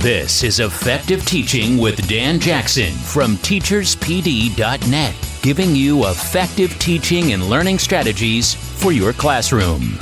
This is Effective Teaching with Dan Jackson from teacherspd.net, giving you effective teaching and learning strategies for your classroom.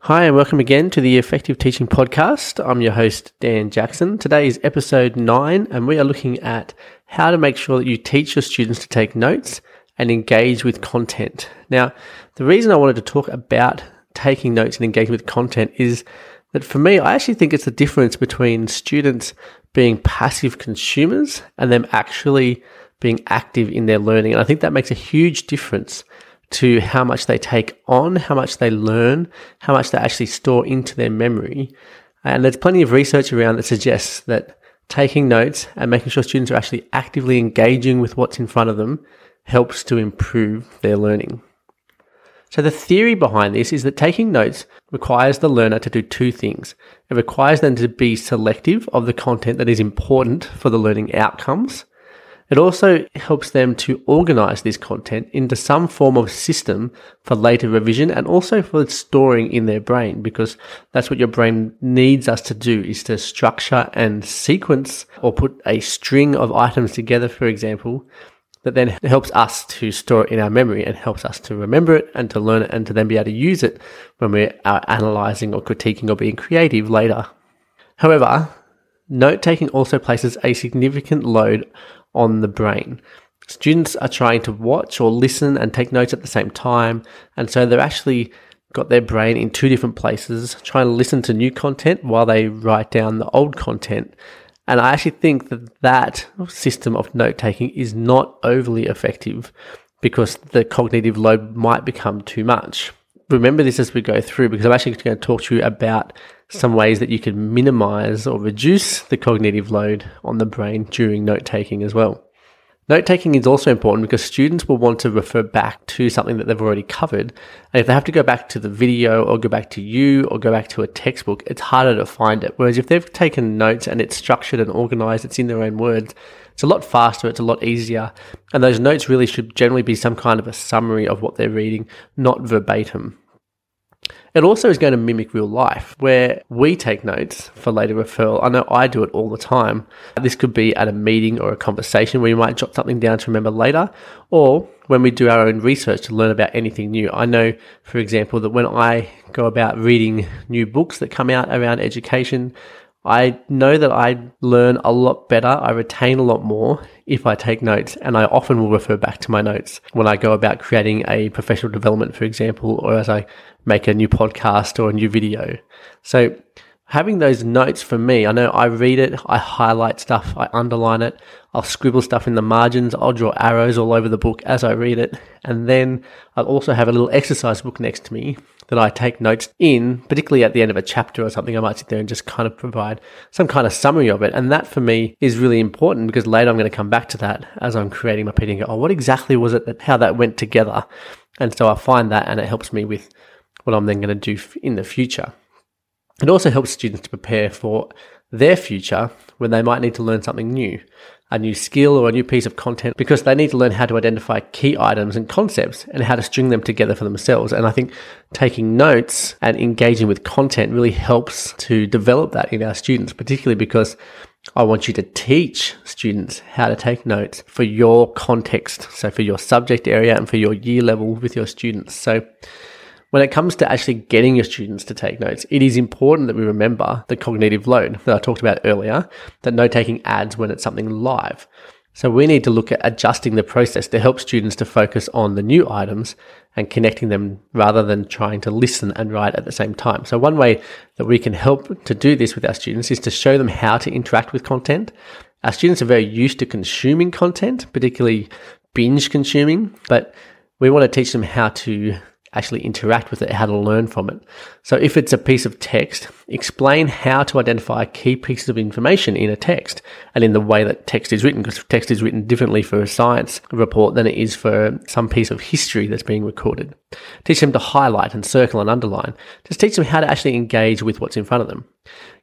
Hi, and welcome again to the Effective Teaching Podcast. I'm your host, Dan Jackson. Today is episode nine, and we are looking at how to make sure that you teach your students to take notes and engage with content. Now, the reason I wanted to talk about taking notes and engaging with content is that for me, I actually think it's the difference between students being passive consumers and them actually being active in their learning. And I think that makes a huge difference to how much they take on, how much they learn, how much they actually store into their memory. And there's plenty of research around that suggests that taking notes and making sure students are actually actively engaging with what's in front of them helps to improve their learning. So the theory behind this is that taking notes requires the learner to do two things. It requires them to be selective of the content that is important for the learning outcomes, it also helps them to organize this content into some form of system for later revision and also for storing in their brain because that's what your brain needs us to do is to structure and sequence or put a string of items together, for example, that then helps us to store it in our memory and helps us to remember it and to learn it and to then be able to use it when we're analyzing or critiquing or being creative later. However, note taking also places a significant load on the brain. Students are trying to watch or listen and take notes at the same time, and so they're actually got their brain in two different places, trying to listen to new content while they write down the old content. And I actually think that that system of note taking is not overly effective because the cognitive load might become too much. Remember this as we go through because I'm actually going to talk to you about some ways that you can minimize or reduce the cognitive load on the brain during note taking as well. Note taking is also important because students will want to refer back to something that they've already covered. And if they have to go back to the video or go back to you or go back to a textbook, it's harder to find it. Whereas if they've taken notes and it's structured and organized, it's in their own words, it's a lot faster, it's a lot easier. And those notes really should generally be some kind of a summary of what they're reading, not verbatim. It also is going to mimic real life where we take notes for later referral. I know I do it all the time. This could be at a meeting or a conversation where you might jot something down to remember later, or when we do our own research to learn about anything new. I know, for example, that when I go about reading new books that come out around education, I know that I learn a lot better, I retain a lot more if I take notes, and I often will refer back to my notes when I go about creating a professional development, for example, or as I make a new podcast or a new video. So having those notes for me, I know I read it, I highlight stuff, I underline it, I'll scribble stuff in the margins, I'll draw arrows all over the book as I read it, and then I'll also have a little exercise book next to me that I take notes in, particularly at the end of a chapter or something. I might sit there and just kind of provide some kind of summary of it. And that for me is really important because later I'm going to come back to that as I'm creating my PD oh, what exactly was it that how that went together? And so I find that and it helps me with what I'm then going to do in the future. It also helps students to prepare for their future when they might need to learn something new, a new skill or a new piece of content, because they need to learn how to identify key items and concepts and how to string them together for themselves. And I think taking notes and engaging with content really helps to develop that in our students, particularly because I want you to teach students how to take notes for your context. So for your subject area and for your year level with your students. So when it comes to actually getting your students to take notes, it is important that we remember the cognitive load that I talked about earlier, that note taking adds when it's something live. So we need to look at adjusting the process to help students to focus on the new items and connecting them rather than trying to listen and write at the same time. So one way that we can help to do this with our students is to show them how to interact with content. Our students are very used to consuming content, particularly binge consuming, but we want to teach them how to actually interact with it, how to learn from it. So if it's a piece of text, explain how to identify key pieces of information in a text and in the way that text is written, because text is written differently for a science report than it is for some piece of history that's being recorded. Teach them to highlight and circle and underline. Just teach them how to actually engage with what's in front of them.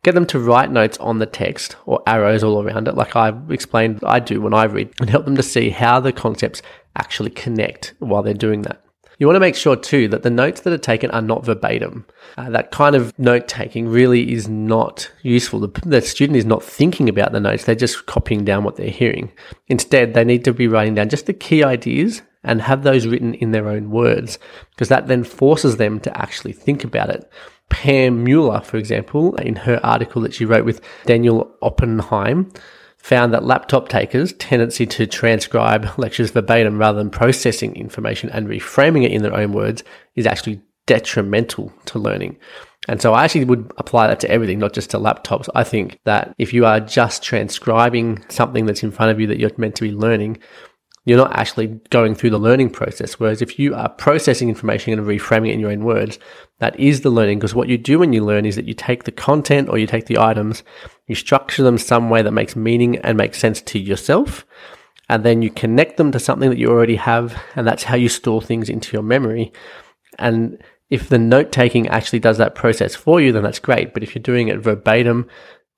Get them to write notes on the text or arrows all around it, like I explained I do when I read, and help them to see how the concepts actually connect while they're doing that. You want to make sure too that the notes that are taken are not verbatim. Uh, that kind of note taking really is not useful. The, the student is not thinking about the notes, they're just copying down what they're hearing. Instead, they need to be writing down just the key ideas and have those written in their own words because that then forces them to actually think about it. Pam Mueller, for example, in her article that she wrote with Daniel Oppenheim, found that laptop takers' tendency to transcribe lectures verbatim rather than processing information and reframing it in their own words is actually detrimental to learning. And so I actually would apply that to everything, not just to laptops. I think that if you are just transcribing something that's in front of you that you're meant to be learning, you're not actually going through the learning process. Whereas if you are processing information and reframing it in your own words, that is the learning. Because what you do when you learn is that you take the content or you take the items, you structure them some way that makes meaning and makes sense to yourself. And then you connect them to something that you already have. And that's how you store things into your memory. And if the note taking actually does that process for you, then that's great. But if you're doing it verbatim,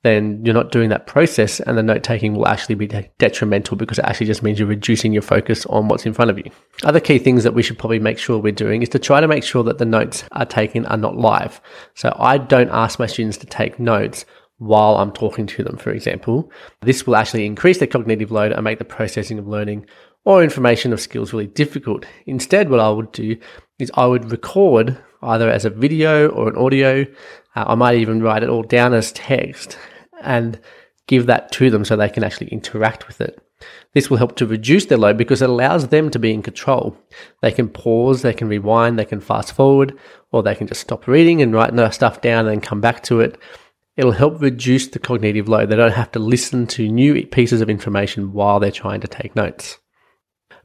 then you're not doing that process and the note taking will actually be detrimental because it actually just means you're reducing your focus on what's in front of you. Other key things that we should probably make sure we're doing is to try to make sure that the notes are taken are not live. So I don't ask my students to take notes while I'm talking to them, for example. This will actually increase their cognitive load and make the processing of learning or information of skills really difficult. Instead, what I would do is I would record either as a video or an audio. Uh, I might even write it all down as text and give that to them so they can actually interact with it. This will help to reduce their load because it allows them to be in control. They can pause, they can rewind, they can fast forward, or they can just stop reading and write their stuff down and come back to it. It'll help reduce the cognitive load. They don't have to listen to new pieces of information while they're trying to take notes.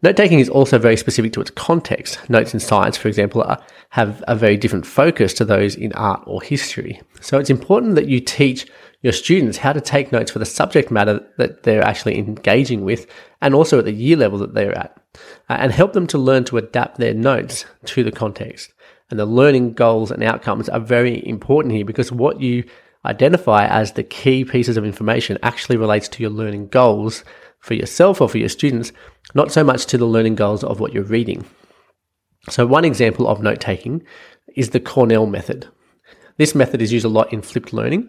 Note taking is also very specific to its context. Notes in science, for example, are, have a very different focus to those in art or history. So it's important that you teach your students how to take notes for the subject matter that they're actually engaging with and also at the year level that they're at, uh, and help them to learn to adapt their notes to the context. And the learning goals and outcomes are very important here because what you identify as the key pieces of information actually relates to your learning goals for yourself or for your students, not so much to the learning goals of what you're reading. So, one example of note taking is the Cornell method. This method is used a lot in flipped learning,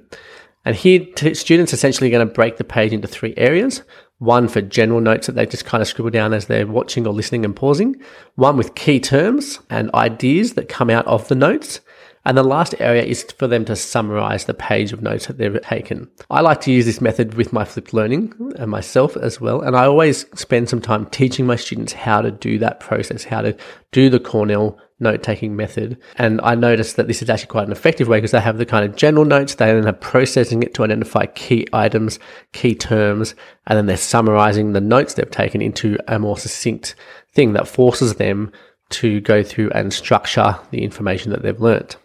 and here, t- students essentially going to break the page into three areas. One for general notes that they just kind of scribble down as they're watching or listening and pausing. One with key terms and ideas that come out of the notes. And the last area is for them to summarize the page of notes that they've taken. I like to use this method with my flipped learning and myself as well. And I always spend some time teaching my students how to do that process, how to do the Cornell note taking method. And I noticed that this is actually quite an effective way because they have the kind of general notes, they then have processing it to identify key items, key terms, and then they're summarizing the notes they've taken into a more succinct thing that forces them to go through and structure the information that they've learnt.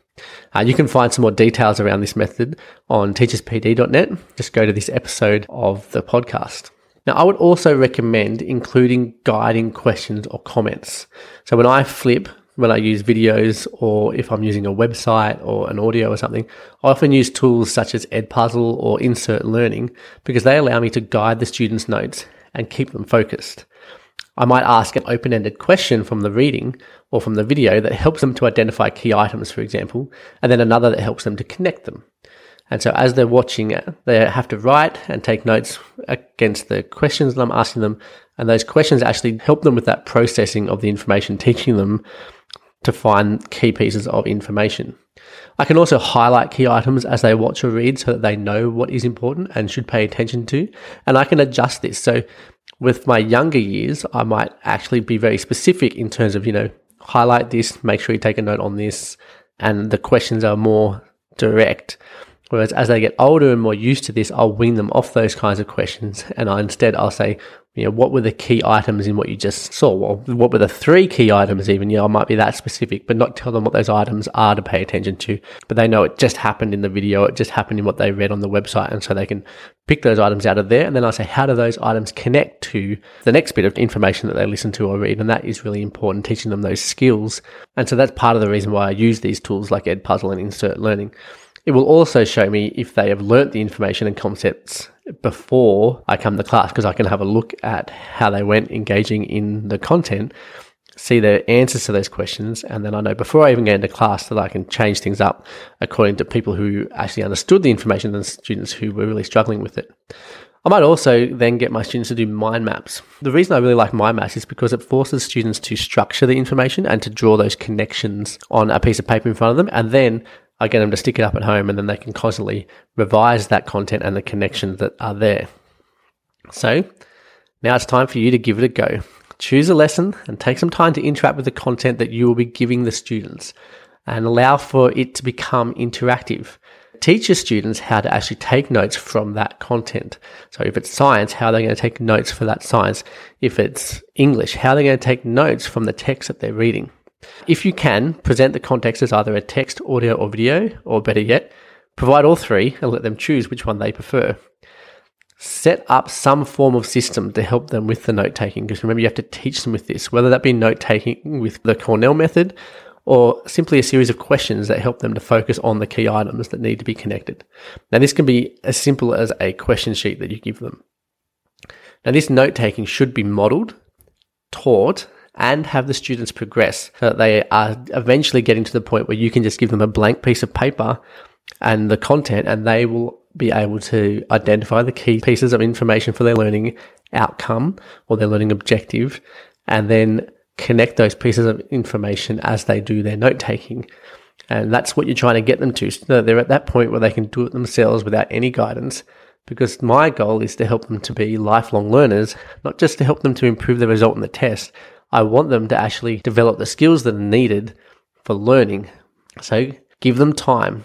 Uh, you can find some more details around this method on teacherspd.net. Just go to this episode of the podcast. Now, I would also recommend including guiding questions or comments. So when I flip when I use videos or if I'm using a website or an audio or something, I often use tools such as Edpuzzle or Insert Learning because they allow me to guide the students' notes and keep them focused. I might ask an open ended question from the reading or from the video that helps them to identify key items, for example, and then another that helps them to connect them. And so as they're watching uh, they have to write and take notes against the questions that I'm asking them. And those questions actually help them with that processing of the information, teaching them to find key pieces of information. I can also highlight key items as they watch or read so that they know what is important and should pay attention to. And I can adjust this. So with my younger years, I might actually be very specific in terms of, you know, highlight this, make sure you take a note on this. And the questions are more direct. Whereas as they get older and more used to this, I'll wean them off those kinds of questions. And I, instead, I'll say, you know, what were the key items in what you just saw? Well, what were the three key items even? Yeah, I might be that specific, but not tell them what those items are to pay attention to. But they know it just happened in the video. It just happened in what they read on the website. And so they can pick those items out of there. And then I say, how do those items connect to the next bit of information that they listen to or read? And that is really important, teaching them those skills. And so that's part of the reason why I use these tools like Edpuzzle and Insert Learning. It will also show me if they have learnt the information and concepts before I come to class because I can have a look at how they went engaging in the content see their answers to those questions, and then I know before I even get into class that I can change things up according to people who actually understood the information and students who were really struggling with it. I might also then get my students to do mind maps. The reason I really like mind maps is because it forces students to structure the information and to draw those connections on a piece of paper in front of them. And then I get them to stick it up at home and then they can constantly revise that content and the connections that are there. So now it's time for you to give it a go. Choose a lesson and take some time to interact with the content that you will be giving the students and allow for it to become interactive. Teach your students how to actually take notes from that content. So if it's science, how are they're going to take notes for that science. If it's English, how are they're going to take notes from the text that they're reading. If you can, present the context as either a text, audio, or video, or better yet, provide all three and let them choose which one they prefer set up some form of system to help them with the note taking. Because remember, you have to teach them with this, whether that be note taking with the Cornell method or simply a series of questions that help them to focus on the key items that need to be connected. Now, this can be as simple as a question sheet that you give them. Now, this note taking should be modeled, taught, and have the students progress so that they are eventually getting to the point where you can just give them a blank piece of paper and the content, and they will be able to identify the key pieces of information for their learning outcome or their learning objective, and then connect those pieces of information as they do their note taking. And that's what you're trying to get them to. So they're at that point where they can do it themselves without any guidance. Because my goal is to help them to be lifelong learners, not just to help them to improve their result in the test. I want them to actually develop the skills that are needed for learning. So give them time.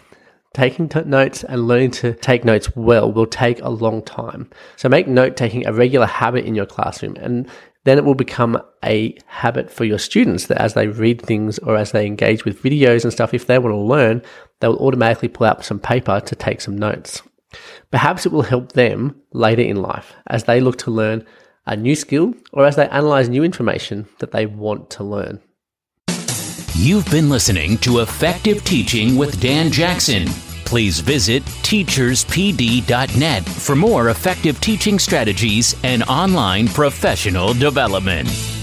Taking t- notes and learning to take notes well will take a long time. So make note taking a regular habit in your classroom and then it will become a habit for your students that as they read things or as they engage with videos and stuff, if they want to learn, they'll automatically pull out some paper to take some notes. Perhaps it will help them later in life as they look to learn a new skill or as they analyze new information that they want to learn. You've been listening to Effective Teaching with Dan Jackson. Please visit teacherspd.net for more effective teaching strategies and online professional development.